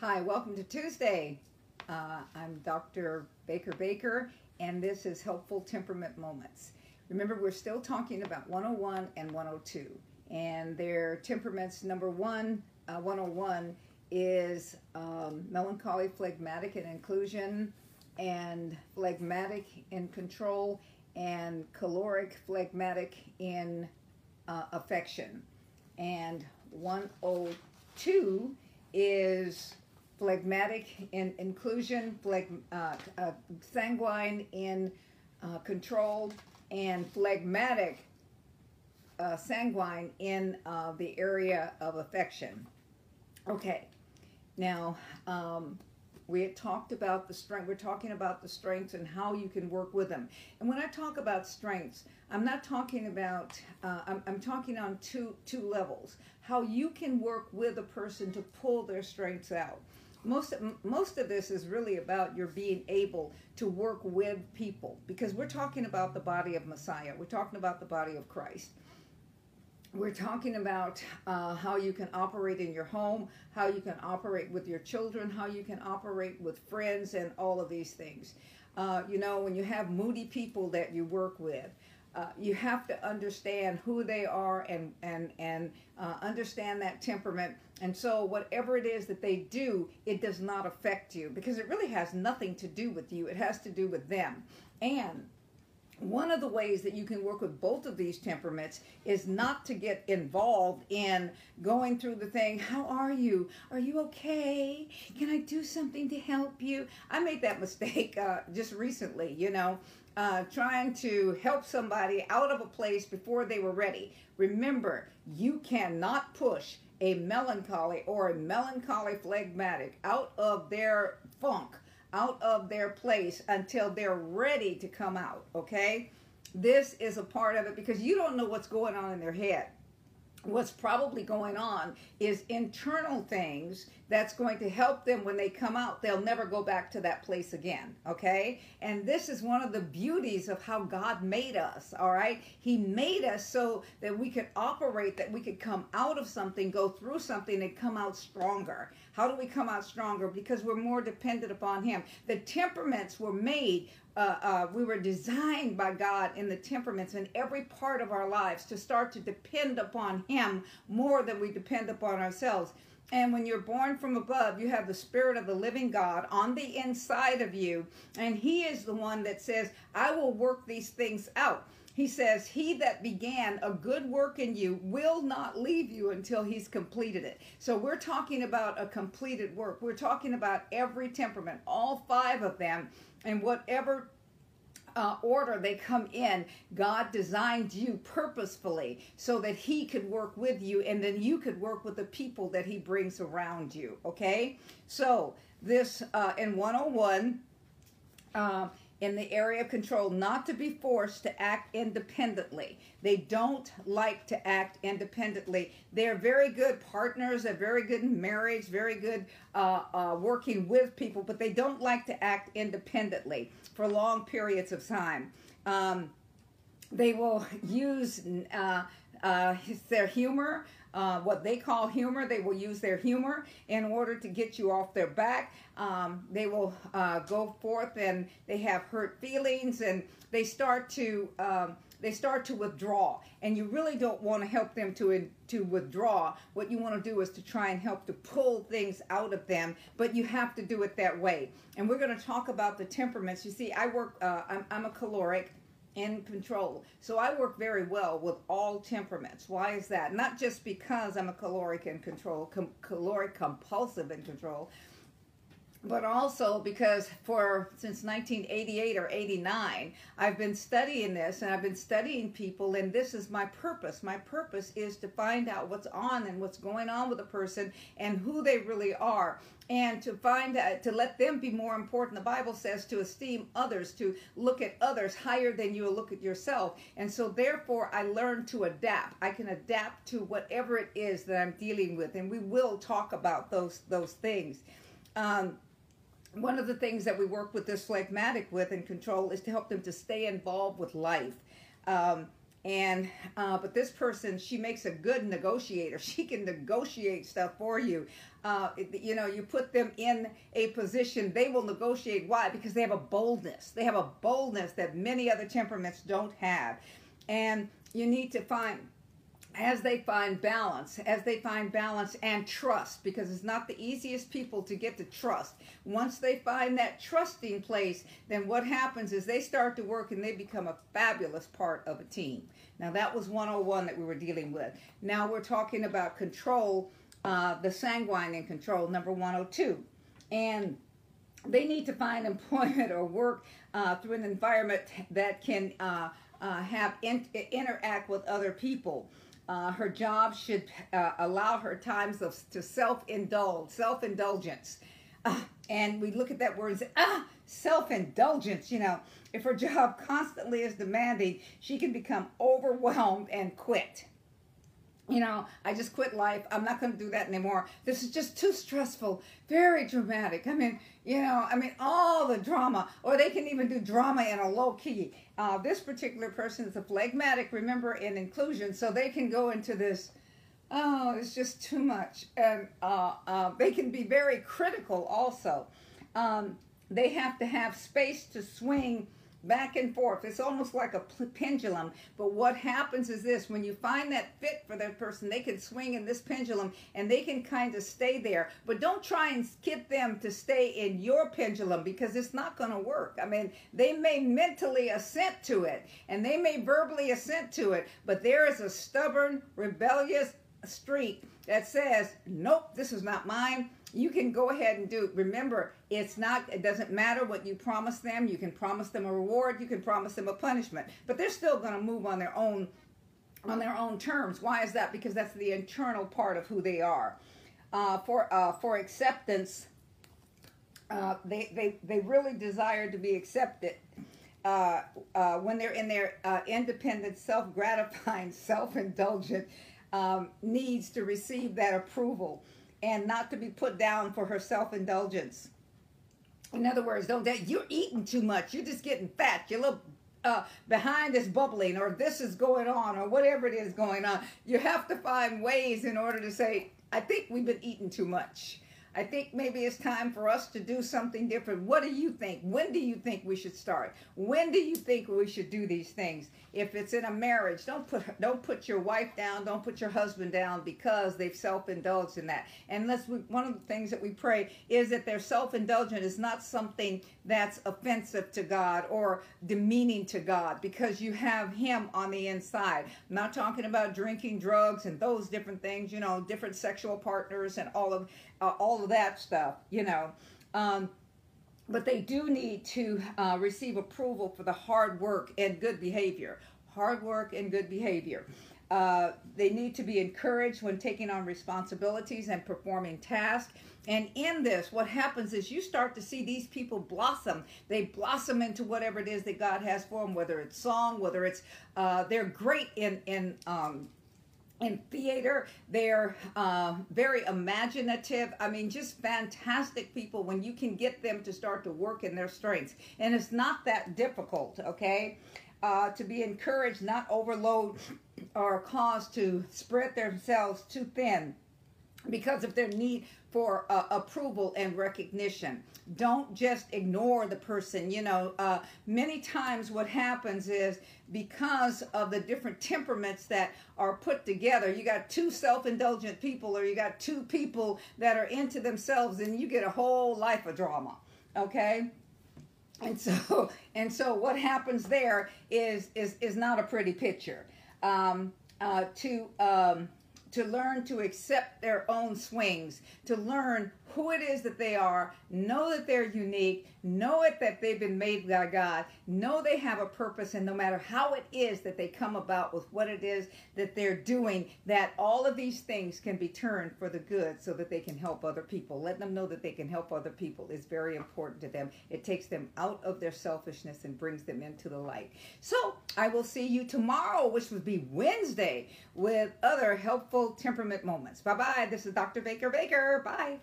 Hi, welcome to Tuesday. Uh, I'm Dr. Baker Baker, and this is Helpful Temperament Moments. Remember, we're still talking about 101 and 102, and their temperaments. Number one, uh, 101 is um, melancholy, phlegmatic, in inclusion, and phlegmatic in control, and choleric, phlegmatic in uh, affection. And 102 is phlegmatic in inclusion, phleg, uh, uh, sanguine in uh, control, and phlegmatic uh, sanguine in uh, the area of affection. Okay, now um, we had talked about the strength. We're talking about the strengths and how you can work with them. And when I talk about strengths, I'm not talking about. Uh, I'm, I'm talking on two two levels. How you can work with a person to pull their strengths out most of, most of this is really about your being able to work with people because we're talking about the body of Messiah. We're talking about the body of Christ. We're talking about uh, how you can operate in your home, how you can operate with your children, how you can operate with friends, and all of these things. Uh, you know, when you have moody people that you work with, uh, you have to understand who they are and and and uh, understand that temperament. And so, whatever it is that they do, it does not affect you because it really has nothing to do with you. It has to do with them. And one of the ways that you can work with both of these temperaments is not to get involved in going through the thing how are you? Are you okay? Can i do something to help you? I made that mistake uh, just recently you know uh, trying to help somebody out of a place before they were ready. Remember, you cannot push a melancholy or a melancholy phlegmatic out of their funk, out of their place until they're ready to come out, okay? This is a part of it because you don't know what's going on in their head. What's probably going on is internal things that's going to help them when they come out they'll never go back to that place again okay? And this is one of the beauties of how god made us all right? He made us so that we could operate that we could come out of something go through something and come out stronger how do we come out stronger because we're more dependent upon him the temperaments were made uh, uh, we were designed by God in the temperaments in every part of our lives to start to depend upon Him more than we depend upon ourselves. And when you're born from above, you have the Spirit of the living God on the inside of you. And He is the one that says, I will work these things out. He says, He that began a good work in you will not leave you until He's completed it. So we're talking about a completed work. We're talking about every temperament, all five of them in whatever uh, order they come in, God designed you purposefully so that He could work with you and then you could work with the people that He brings around you. Okay? So, this uh, in 101, uh, in the area of control not to be forced to act independently. They don't like to act independently. They're very good partners, they're very good in marriage, very good uh, uh, working with people, but they don't like to act independently for long periods of time. Um, they will use uh, uh their humor uh, what they call humor. They will use their humor in order to get you off their back. Um, they will uh, go forth and they have hurt feelings and they start to um, they start to withdraw and you really don't want to help them to to withdraw what you want to do is to try and help to pull things out of them but you have to do it that way and we're going to talk about the temperaments you see i work uh, I'm, I'm a choleric in control. So I work very well with all temperaments. Why is that? Not just because I'm a choleric in control, com- choleric compulsive in control, but also because for since 1988 or 89 i've been studying this and i've been studying people and this is my purpose. My purpose is to find out what's on and what's going on with a person and who they really are. And to find out to let them be more important. The bible says to esteem others to look at others higher than you look at yourself. And so therefore i learned to adapt. I can adapt to whatever it is that i'm dealing with and we will talk about those those things. Um, one of the things that we work with this phlegmatic with and control is to help them to stay involved with life. Um, and uh, but this person she makes a good negotiator. She can negotiate stuff for you. Uh, you know you put them in a position they will negotiate. Why? Because they have a boldness. They have a boldness that many other temperaments don't have. And you need to find as they find balance, as they find balance and trust, because it's not the easiest people to get to trust. Once they find that trusting place, then what happens is they start to work and they become a fabulous part of a team. Now, that was 101 that we were dealing with. Now we're talking about control, uh, the sanguine in control, number 102. And they need to find employment or work uh, through an environment that can uh, uh have in- interact with other people. Uh, her job should uh, allow her times of, to self-indulge, self-indulgence. Uh, and we look at that word and say, ah, self-indulgence. You know, if her job constantly is demanding, she can become overwhelmed and quit you know, I just quit life. I'm not going to do that anymore. This is just too stressful, very dramatic. I mean, you know, I mean, all the drama, or they can even do drama in a low key. Uh, this particular person is a phlegmatic, remember, in inclusion, so they can go into this, oh, it's just too much. And uh, uh, they can be very critical also. Um, they have to have space to swing back and forth. It's almost like a pendulum. But what happens is this when you find that fit for that person, they can swing in this pendulum and they can kind of stay there. But don't try and get them to stay in your pendulum because it's not going to work. I mean, they may mentally assent to it and they may verbally assent to it, but there is a stubborn, rebellious streak that says, nope, this is not mine you can go ahead and do remember it's not it doesn't matter what you promise them you can promise them a reward you can promise them a punishment but they're still going to move on their own on their own terms. Why is that? Because that's the internal part of who they are. Uh, for uh, for acceptance uh, they, they they really desire to be accepted. Uh, uh, when they're in their uh, independent self-gratifying self-indulgent um, needs to receive that approval and not to be put down for her self indulgence. In other words, don't that you're eating too much. You're just getting fat. Your little uh, behind is bubbling, or this is going on, or whatever it is going on. You have to find ways in order to say, I think we've been eating too much. I think maybe it's time for us to do something different. What do you think? When do you think we should start? When do you think we should do these things? If it's in a marriage, don't put don't put your wife down, don't put your husband down because they've self-indulged in that. And let's one of the things that we pray is that their self-indulgent is not something that's offensive to God or demeaning to God because you have him on the inside. I'm not talking about drinking drugs and those different things, you know, different sexual partners and all of uh, all of that stuff, you know. Um, but they do need to uh, receive approval for the hard work and good behavior. Hard work and good behavior. Uh, they need to be encouraged when taking on responsibilities and performing tasks. And in this, what happens is you start to see these people blossom. They blossom into whatever it is that God has for them, whether it's song, whether it's uh, they're great in in um, in theater. They're uh, very imaginative. I mean, just fantastic people when you can get them to start to work in their strengths. And it's not that difficult, okay? Uh, to be encouraged, not overload or cause to spread themselves too thin because of their need for uh, approval and recognition. Don't just ignore the person. You know, uh, many times what happens is because of the different temperaments that are put together, you got two self indulgent people, or you got two people that are into themselves, and you get a whole life of drama. Okay? And so, and so, what happens there is is is not a pretty picture. Um, uh, to um, to learn to accept their own swings, to learn who it is that they are, know that they're unique, know it that they've been made by God, know they have a purpose, and no matter how it is that they come about with what it is that they're doing, that all of these things can be turned for the good so that they can help other people. Let them know that they can help other people is very important to them. It takes them out of their selfishness and brings them into the light. So I will see you tomorrow, which would be Wednesday, with other helpful temperament moments. Bye bye. This is Dr. Baker Baker. Bye.